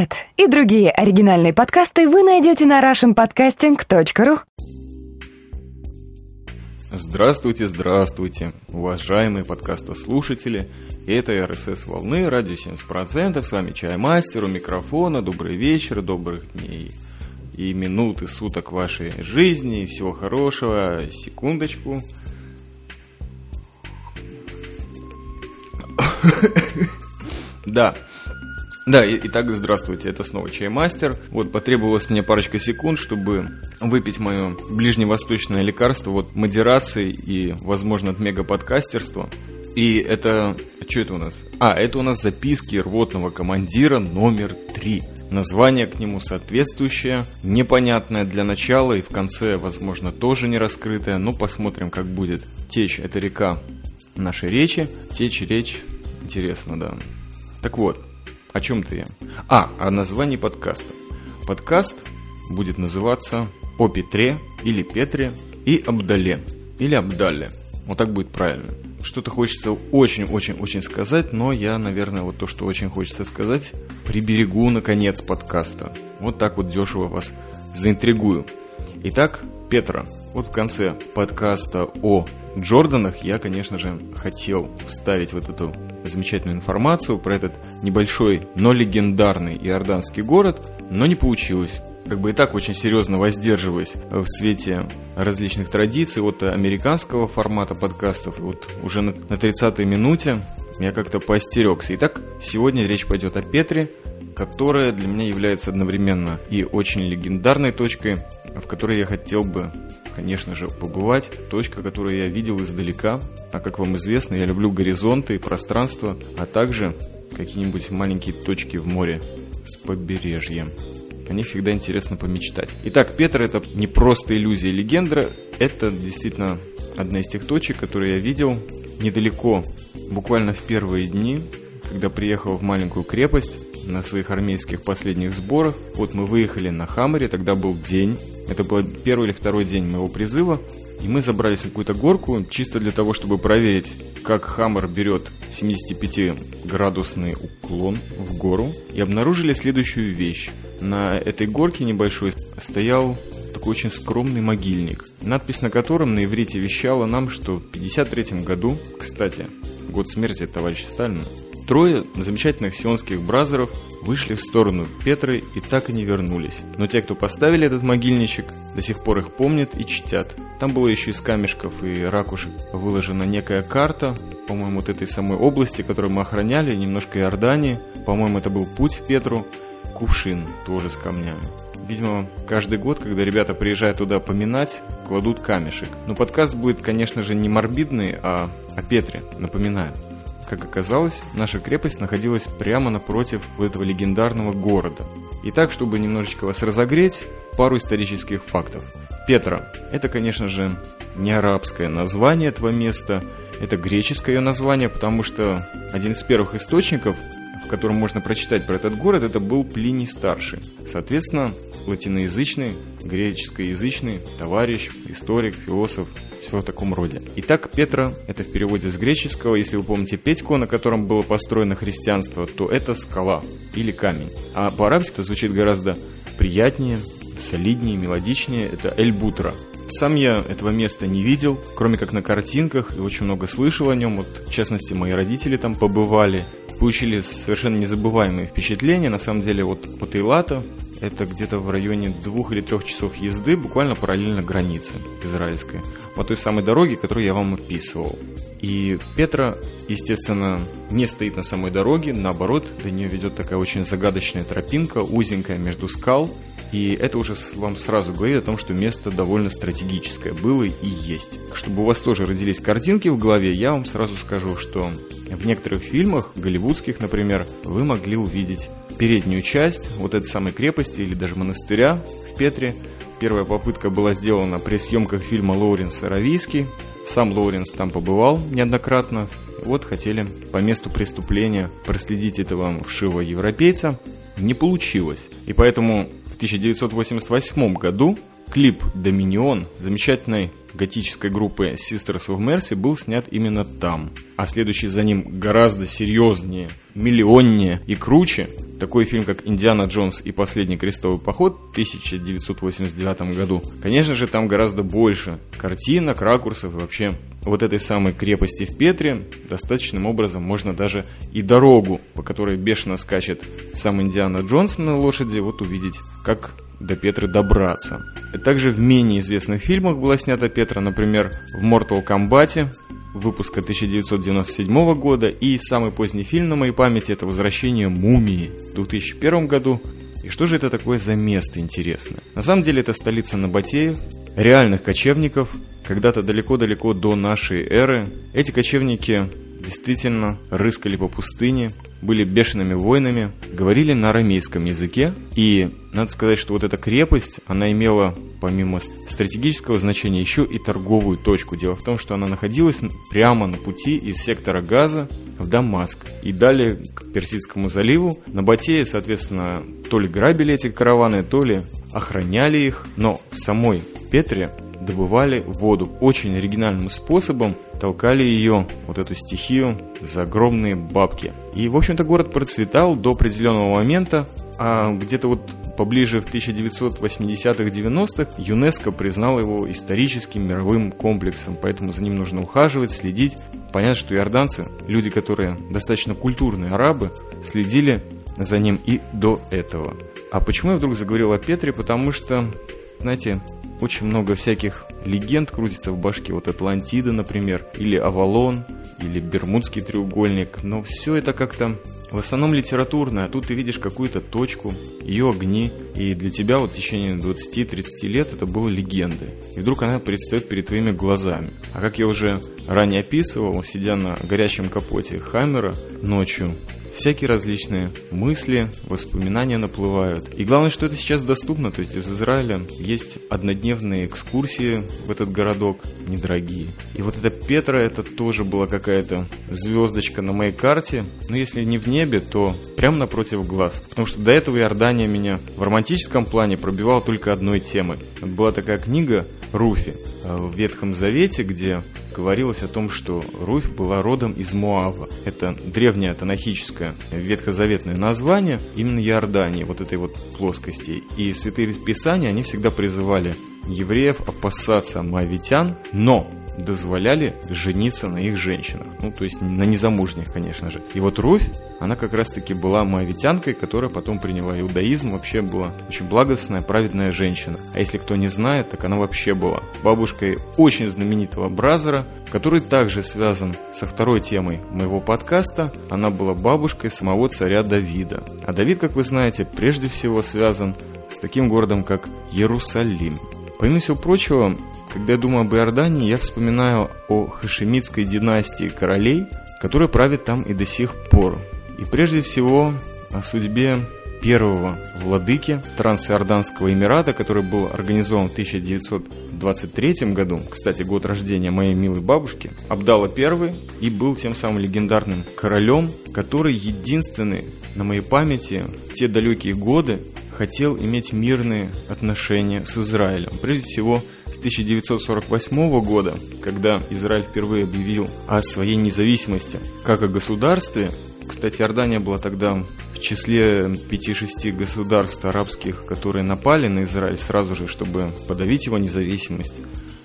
Этот и другие оригинальные подкасты вы найдете на russianpodcasting.ru Здравствуйте, здравствуйте, уважаемые подкастослушатели. Это РСС Волны, радио 70%, с вами Чаймастер, у микрофона, добрый вечер, добрых дней и минуты, суток вашей жизни, всего хорошего, секундочку. Да, да, итак, здравствуйте, это снова Чаймастер. Вот, потребовалось мне парочка секунд, чтобы выпить мое ближневосточное лекарство вот модерации и, возможно, от мегаподкастерства. И это... Что это у нас? А, это у нас записки рвотного командира номер три. Название к нему соответствующее, непонятное для начала и в конце, возможно, тоже не раскрытое, но посмотрим, как будет. Течь – это река нашей речи, течь – речь. Интересно, да. Так вот, о чем-то я. А, о названии подкаста. Подкаст будет называться «О Петре» или «Петре» и «Абдале» или «Абдале». Вот так будет правильно. Что-то хочется очень-очень-очень сказать, но я, наверное, вот то, что очень хочется сказать, приберегу на конец подкаста. Вот так вот дешево вас заинтригую. Итак, Петра. Вот в конце подкаста о Джорданах я, конечно же, хотел вставить вот эту замечательную информацию про этот небольшой, но легендарный иорданский город, но не получилось. Как бы и так очень серьезно воздерживаясь в свете различных традиций от американского формата подкастов. Вот уже на 30-й минуте я как-то поостерегся. Итак, сегодня речь пойдет о Петре, которая для меня является одновременно и очень легендарной точкой, в которой я хотел бы конечно же, побывать. Точка, которую я видел издалека. А как вам известно, я люблю горизонты и пространство, а также какие-нибудь маленькие точки в море с побережьем. О них всегда интересно помечтать. Итак, Петр это не просто иллюзия и это действительно одна из тех точек, которые я видел недалеко, буквально в первые дни, когда приехал в маленькую крепость на своих армейских последних сборах. Вот мы выехали на Хаммере, тогда был день, это был первый или второй день моего призыва. И мы забрались на какую-то горку, чисто для того, чтобы проверить, как Хаммер берет 75-градусный уклон в гору. И обнаружили следующую вещь. На этой горке небольшой стоял такой очень скромный могильник, надпись на котором на иврите вещала нам, что в 1953 году, кстати, год смерти товарища Сталина, Трое замечательных сионских бразеров вышли в сторону Петры и так и не вернулись. Но те, кто поставили этот могильничек, до сих пор их помнят и чтят. Там было еще из камешков и ракушек выложена некая карта, по-моему, вот этой самой области, которую мы охраняли, немножко Иордании. По-моему, это был путь в Петру. Кувшин тоже с камнями. Видимо, каждый год, когда ребята приезжают туда поминать, кладут камешек. Но подкаст будет, конечно же, не морбидный, а о Петре, напоминаю. Как оказалось, наша крепость находилась прямо напротив этого легендарного города. И так, чтобы немножечко вас разогреть, пару исторических фактов. Петра – это, конечно же, не арабское название этого места, это греческое ее название, потому что один из первых источников, в котором можно прочитать про этот город, это был Плиний Старший. Соответственно, латиноязычный, греческоязычный товарищ, историк, философ в таком роде. Итак, Петра – это в переводе с греческого, если вы помните Петьку, на котором было построено христианство, то это скала или камень. А по-арабски это звучит гораздо приятнее, солиднее, мелодичнее. Это Эль-Бутра. Сам я этого места не видел, кроме как на картинках, и очень много слышал о нем. Вот, в частности, мои родители там побывали, получили совершенно незабываемые впечатления. На самом деле, вот от Эйлата это где-то в районе двух или трех часов езды, буквально параллельно границе израильской, по той самой дороге, которую я вам описывал. И Петра, естественно, не стоит на самой дороге, наоборот, до нее ведет такая очень загадочная тропинка, узенькая между скал, и это уже вам сразу говорит о том, что место довольно стратегическое было и есть. Чтобы у вас тоже родились картинки в голове, я вам сразу скажу, что в некоторых фильмах, голливудских, например, вы могли увидеть переднюю часть вот этой самой крепости или даже монастыря в Петре. Первая попытка была сделана при съемках фильма Лоуренс Равийский. Сам Лоуренс там побывал неоднократно. Вот хотели по месту преступления проследить этого вшивого европейца. Не получилось. И поэтому 1988 году клип «Доминион» замечательной готической группы Sisters of Mercy был снят именно там. А следующий за ним гораздо серьезнее, миллионнее и круче такой фильм, как «Индиана Джонс и последний крестовый поход» в 1989 году. Конечно же, там гораздо больше картинок, ракурсов и вообще вот этой самой крепости в Петре достаточным образом можно даже и дорогу, по которой бешено скачет сам Индиана Джонс на лошади, вот увидеть, как до Петры добраться. Также в менее известных фильмах была снята Петра, например, в Mortal Kombat выпуска 1997 года и самый поздний фильм на моей памяти это «Возвращение мумии» в 2001 году. И что же это такое за место интересное? На самом деле это столица Набатеев, реальных кочевников, когда-то далеко-далеко до нашей эры. Эти кочевники действительно рыскали по пустыне, были бешеными воинами, говорили на арамейском языке. И надо сказать, что вот эта крепость, она имела помимо стратегического значения еще и торговую точку. Дело в том, что она находилась прямо на пути из сектора Газа в Дамаск. И далее к Персидскому заливу. На Батее, соответственно, то ли грабили эти караваны, то ли охраняли их. Но в самой Петре добывали воду очень оригинальным способом, толкали ее, вот эту стихию, за огромные бабки. И, в общем-то, город процветал до определенного момента, а где-то вот поближе в 1980-х-90-х ЮНЕСКО признал его историческим мировым комплексом, поэтому за ним нужно ухаживать, следить. Понятно, что иорданцы, люди, которые достаточно культурные арабы, следили за ним и до этого. А почему я вдруг заговорил о Петре? Потому что, знаете, очень много всяких легенд крутится в башке. Вот Атлантида, например, или Авалон, или Бермудский треугольник. Но все это как-то в основном литературное, а тут ты видишь какую-то точку, ее огни, и для тебя вот в течение 20-30 лет это было легендой. И вдруг она предстает перед твоими глазами. А как я уже ранее описывал, сидя на горячем капоте Хаммера ночью, всякие различные мысли, воспоминания наплывают. И главное, что это сейчас доступно, то есть из Израиля есть однодневные экскурсии в этот городок, недорогие. И вот эта Петра, это тоже была какая-то звездочка на моей карте, но если не в небе, то прямо напротив глаз. Потому что до этого Иордания меня в романтическом плане пробивала только одной темой. Вот была такая книга Руфи э, в Ветхом Завете, где говорилось о том, что Руфь была родом из Моава. Это древнее танахическое ветхозаветное название именно Иордании, вот этой вот плоскости. И святые писания, они всегда призывали евреев опасаться моавитян, но дозволяли жениться на их женщинах. Ну, то есть на незамужних, конечно же. И вот Руфь, она как раз-таки была моавитянкой, которая потом приняла иудаизм, вообще была очень благостная, праведная женщина. А если кто не знает, так она вообще была бабушкой очень знаменитого Бразера, который также связан со второй темой моего подкаста. Она была бабушкой самого царя Давида. А Давид, как вы знаете, прежде всего связан с таким городом, как Иерусалим. Помимо всего прочего, когда я думаю об Иордании, я вспоминаю о хашемитской династии королей, которая правит там и до сих пор. И прежде всего о судьбе первого владыки Трансиорданского Эмирата, который был организован в 1923 году, кстати, год рождения моей милой бабушки, Абдала I, и был тем самым легендарным королем, который единственный на моей памяти в те далекие годы хотел иметь мирные отношения с Израилем. Прежде всего, с 1948 года, когда Израиль впервые объявил о своей независимости как о государстве, кстати, Иордания была тогда в числе 5-6 государств арабских, которые напали на Израиль сразу же, чтобы подавить его независимость.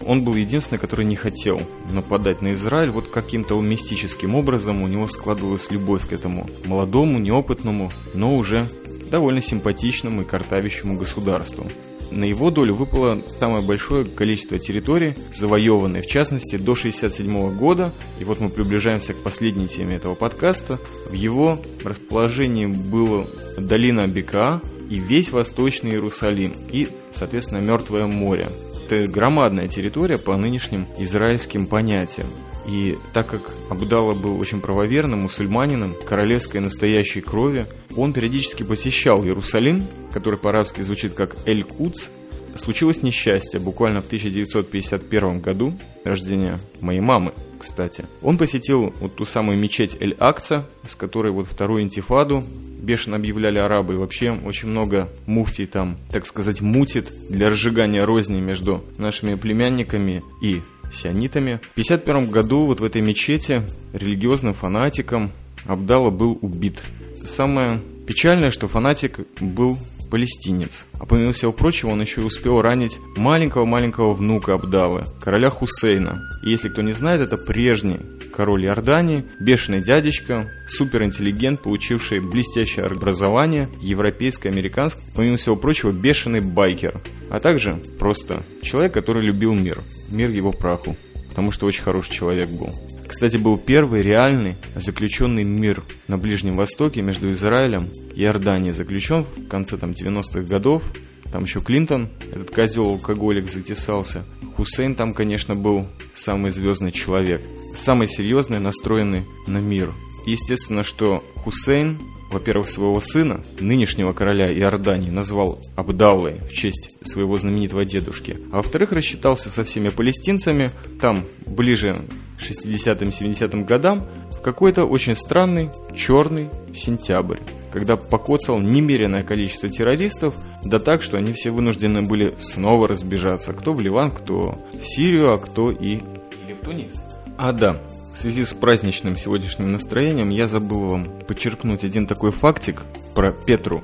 Он был единственный, который не хотел нападать на Израиль. Вот каким-то мистическим образом у него складывалась любовь к этому молодому, неопытному, но уже довольно симпатичному и картавящему государству. На его долю выпало самое большое количество территорий, завоеванной в частности до 1967 года. И вот мы приближаемся к последней теме этого подкаста. В его расположении было долина Бека и весь Восточный Иерусалим и, соответственно, Мертвое море. Это громадная территория по нынешним израильским понятиям. И так как Абдалла был очень правоверным мусульманином, королевской настоящей крови, он периодически посещал Иерусалим, который по-арабски звучит как Эль-Куц. Случилось несчастье буквально в 1951 году, рождения моей мамы, кстати. Он посетил вот ту самую мечеть Эль-Акца, с которой вот вторую интифаду бешено объявляли арабы. И вообще очень много муфтий там, так сказать, мутит для разжигания розни между нашими племянниками и сионитами. В 1951 году вот в этой мечети религиозным фанатиком Абдалла был убит. Самое печальное, что фанатик был палестинец. А помимо всего прочего, он еще и успел ранить маленького-маленького внука Абдалы, короля Хусейна. И если кто не знает, это прежний король Иордании, бешеный дядечка, суперинтеллигент, получивший блестящее образование, европейское, американское, помимо всего прочего, бешеный байкер, а также просто человек, который любил мир, мир его праху, потому что очень хороший человек был. Кстати, был первый реальный заключенный мир на Ближнем Востоке между Израилем и Иорданией. Заключен в конце там, 90-х годов. Там еще Клинтон, этот козел алкоголик, затесался. Хусейн там, конечно, был самый звездный человек. Самый серьезный, настроенный на мир. Естественно, что Хусейн во-первых, своего сына, нынешнего короля Иордании, назвал Абдаллой в честь своего знаменитого дедушки, а во-вторых, рассчитался со всеми палестинцами, там, ближе 60-70-м годам, в какой-то очень странный черный сентябрь, когда покоцал немеренное количество террористов, да так, что они все вынуждены были снова разбежаться, кто в Ливан, кто в Сирию, а кто и или в Тунис. А да, в связи с праздничным сегодняшним настроением я забыл вам подчеркнуть один такой фактик про Петру.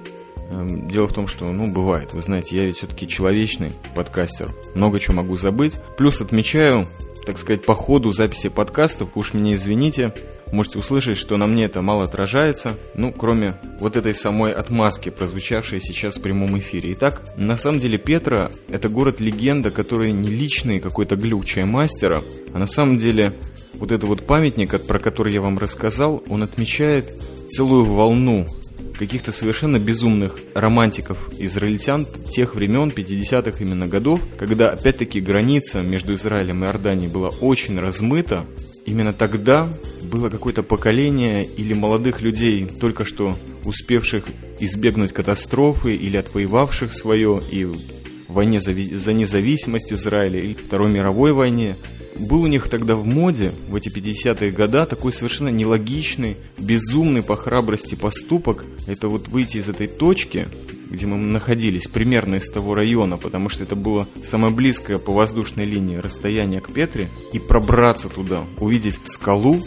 Эм, дело в том, что, ну, бывает, вы знаете, я ведь все-таки человечный подкастер, много чего могу забыть. Плюс отмечаю, так сказать, по ходу записи подкастов, уж меня извините, можете услышать, что на мне это мало отражается, ну, кроме вот этой самой отмазки, прозвучавшей сейчас в прямом эфире. Итак, на самом деле Петра – это город-легенда, который не личный какой-то глюк мастера, а на самом деле вот этот вот памятник, про который я вам рассказал, он отмечает целую волну каких-то совершенно безумных романтиков израильтян тех времен, 50-х именно годов, когда опять-таки граница между Израилем и Иорданией была очень размыта. Именно тогда было какое-то поколение или молодых людей, только что успевших избегнуть катастрофы или отвоевавших свое и в войне за, за независимость Израиля или Второй мировой войне, был у них тогда в моде, в эти 50-е годы, такой совершенно нелогичный, безумный по храбрости поступок. Это вот выйти из этой точки, где мы находились, примерно из того района, потому что это было самое близкое по воздушной линии расстояние к Петре, и пробраться туда, увидеть скалу.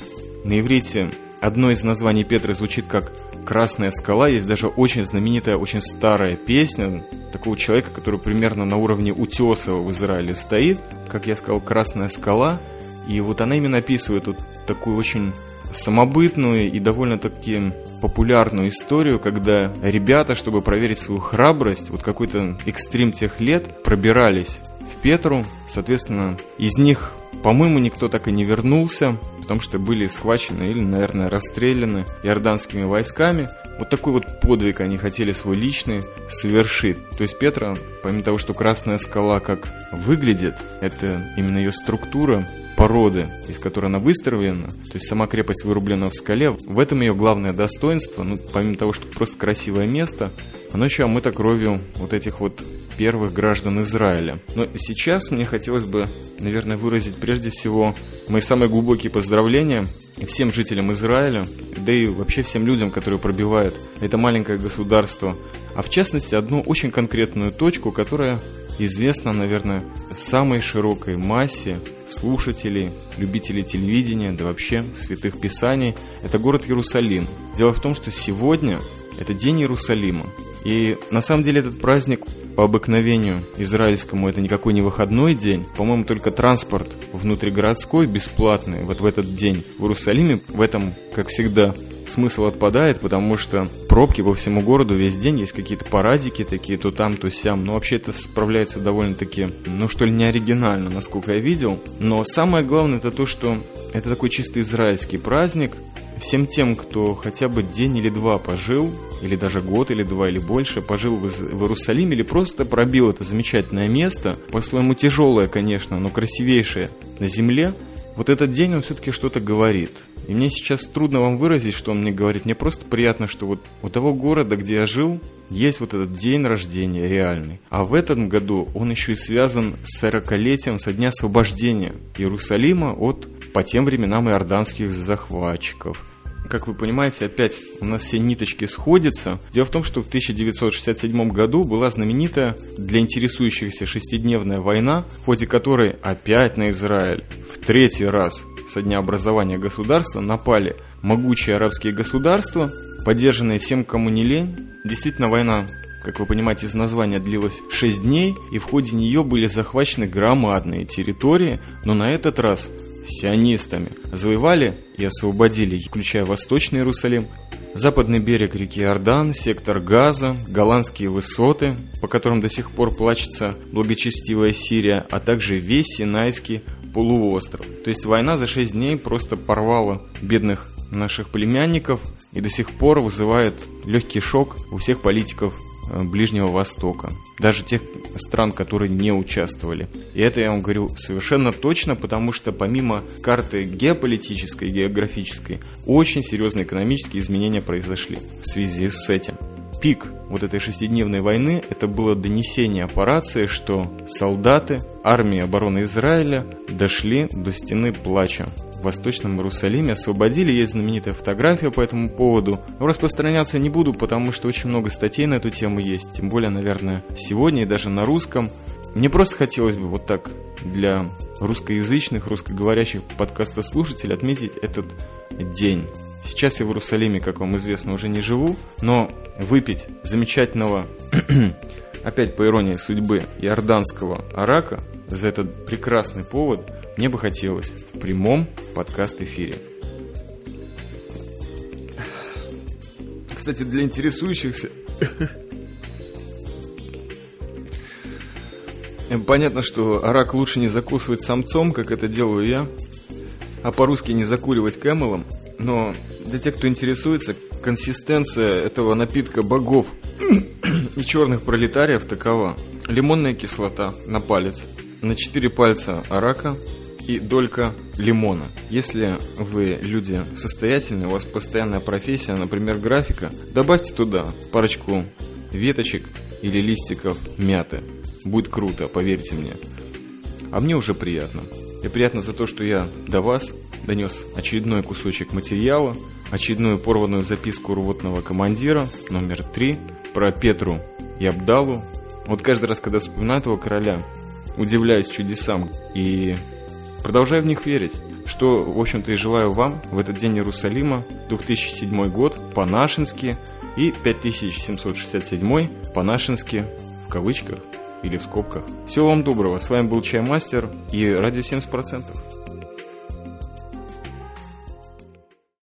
На иврите одно из названий Петры звучит как «Красная скала». Есть даже очень знаменитая, очень старая песня, такого человека, который примерно на уровне Утесова в Израиле стоит, как я сказал, Красная скала, и вот она именно описывает вот такую очень самобытную и довольно-таки популярную историю, когда ребята, чтобы проверить свою храбрость, вот какой-то экстрим тех лет, пробирались в Петру, соответственно, из них, по-моему, никто так и не вернулся, потому что были схвачены или, наверное, расстреляны иорданскими войсками. Вот такой вот подвиг они хотели свой личный совершить. То есть Петра, помимо того, что Красная скала как выглядит, это именно ее структура, породы, из которой она выстроена, то есть сама крепость вырублена в скале, в этом ее главное достоинство, ну, помимо того, что просто красивое место, оно еще омыто кровью вот этих вот первых граждан Израиля. Но сейчас мне хотелось бы, наверное, выразить прежде всего мои самые глубокие поздравления всем жителям Израиля, да и вообще всем людям, которые пробивают это маленькое государство, а в частности одну очень конкретную точку, которая известна, наверное, самой широкой массе слушателей, любителей телевидения, да вообще святых писаний. Это город Иерусалим. Дело в том, что сегодня это День Иерусалима. И на самом деле этот праздник по обыкновению израильскому это никакой не выходной день. По-моему, только транспорт внутригородской бесплатный вот в этот день в Иерусалиме. В этом, как всегда, смысл отпадает, потому что пробки по всему городу весь день, есть какие-то парадики такие, то там, то сям. Но вообще это справляется довольно-таки, ну что ли, не оригинально, насколько я видел. Но самое главное это то, что это такой чисто израильский праздник, Всем тем, кто хотя бы день или два пожил, или даже год, или два, или больше, пожил в, Иерусалиме, или просто пробил это замечательное место, по-своему тяжелое, конечно, но красивейшее на земле, вот этот день, он все-таки что-то говорит. И мне сейчас трудно вам выразить, что он мне говорит. Мне просто приятно, что вот у того города, где я жил, есть вот этот день рождения реальный. А в этом году он еще и связан с 40-летием со дня освобождения Иерусалима от по тем временам иорданских захватчиков. Как вы понимаете, опять у нас все ниточки сходятся. Дело в том, что в 1967 году была знаменитая для интересующихся шестидневная война, в ходе которой опять на Израиль в третий раз со дня образования государства напали могучие арабские государства, поддержанные всем, кому не лень. Действительно, война как вы понимаете, из названия длилась 6 дней, и в ходе нее были захвачены громадные территории, но на этот раз сионистами. Завоевали и освободили, включая Восточный Иерусалим, западный берег реки Иордан, сектор Газа, голландские высоты, по которым до сих пор плачется благочестивая Сирия, а также весь Синайский полуостров. То есть война за 6 дней просто порвала бедных наших племянников и до сих пор вызывает легкий шок у всех политиков Э, Ближнего Востока, даже тех стран, которые не участвовали. И это я вам говорю совершенно точно, потому что помимо карты геополитической, географической, очень серьезные экономические изменения произошли в связи с этим. Пик вот этой шестидневной войны это было донесение операции, что солдаты армии обороны Израиля дошли до стены плача в Восточном Иерусалиме освободили. Есть знаменитая фотография по этому поводу. Но распространяться не буду, потому что очень много статей на эту тему есть. Тем более, наверное, сегодня и даже на русском. Мне просто хотелось бы вот так для русскоязычных, русскоговорящих подкаста слушателей отметить этот день. Сейчас я в Иерусалиме, как вам известно, уже не живу, но выпить замечательного, опять по иронии судьбы, иорданского арака за этот прекрасный повод – мне бы хотелось в прямом подкаст-эфире. Кстати, для интересующихся... Понятно, что рак лучше не закусывать самцом, как это делаю я, а по-русски не закуривать кэмелом. Но для тех, кто интересуется, консистенция этого напитка богов и черных пролетариев такова. Лимонная кислота на палец, на 4 пальца арака, и долька лимона. Если вы люди состоятельные, у вас постоянная профессия, например, графика, добавьте туда парочку веточек или листиков мяты. Будет круто, поверьте мне. А мне уже приятно. И приятно за то, что я до вас донес очередной кусочек материала, очередную порванную записку рвотного командира, номер три, про Петру и Абдалу. Вот каждый раз, когда вспоминаю этого короля, удивляюсь чудесам и Продолжаю в них верить, что, в общем-то, и желаю вам в этот день Иерусалима, 2007 год, по-нашенски, и 5767 по-нашенски, в кавычках или в скобках. Всего вам доброго, с вами был Чаймастер и радио 70%.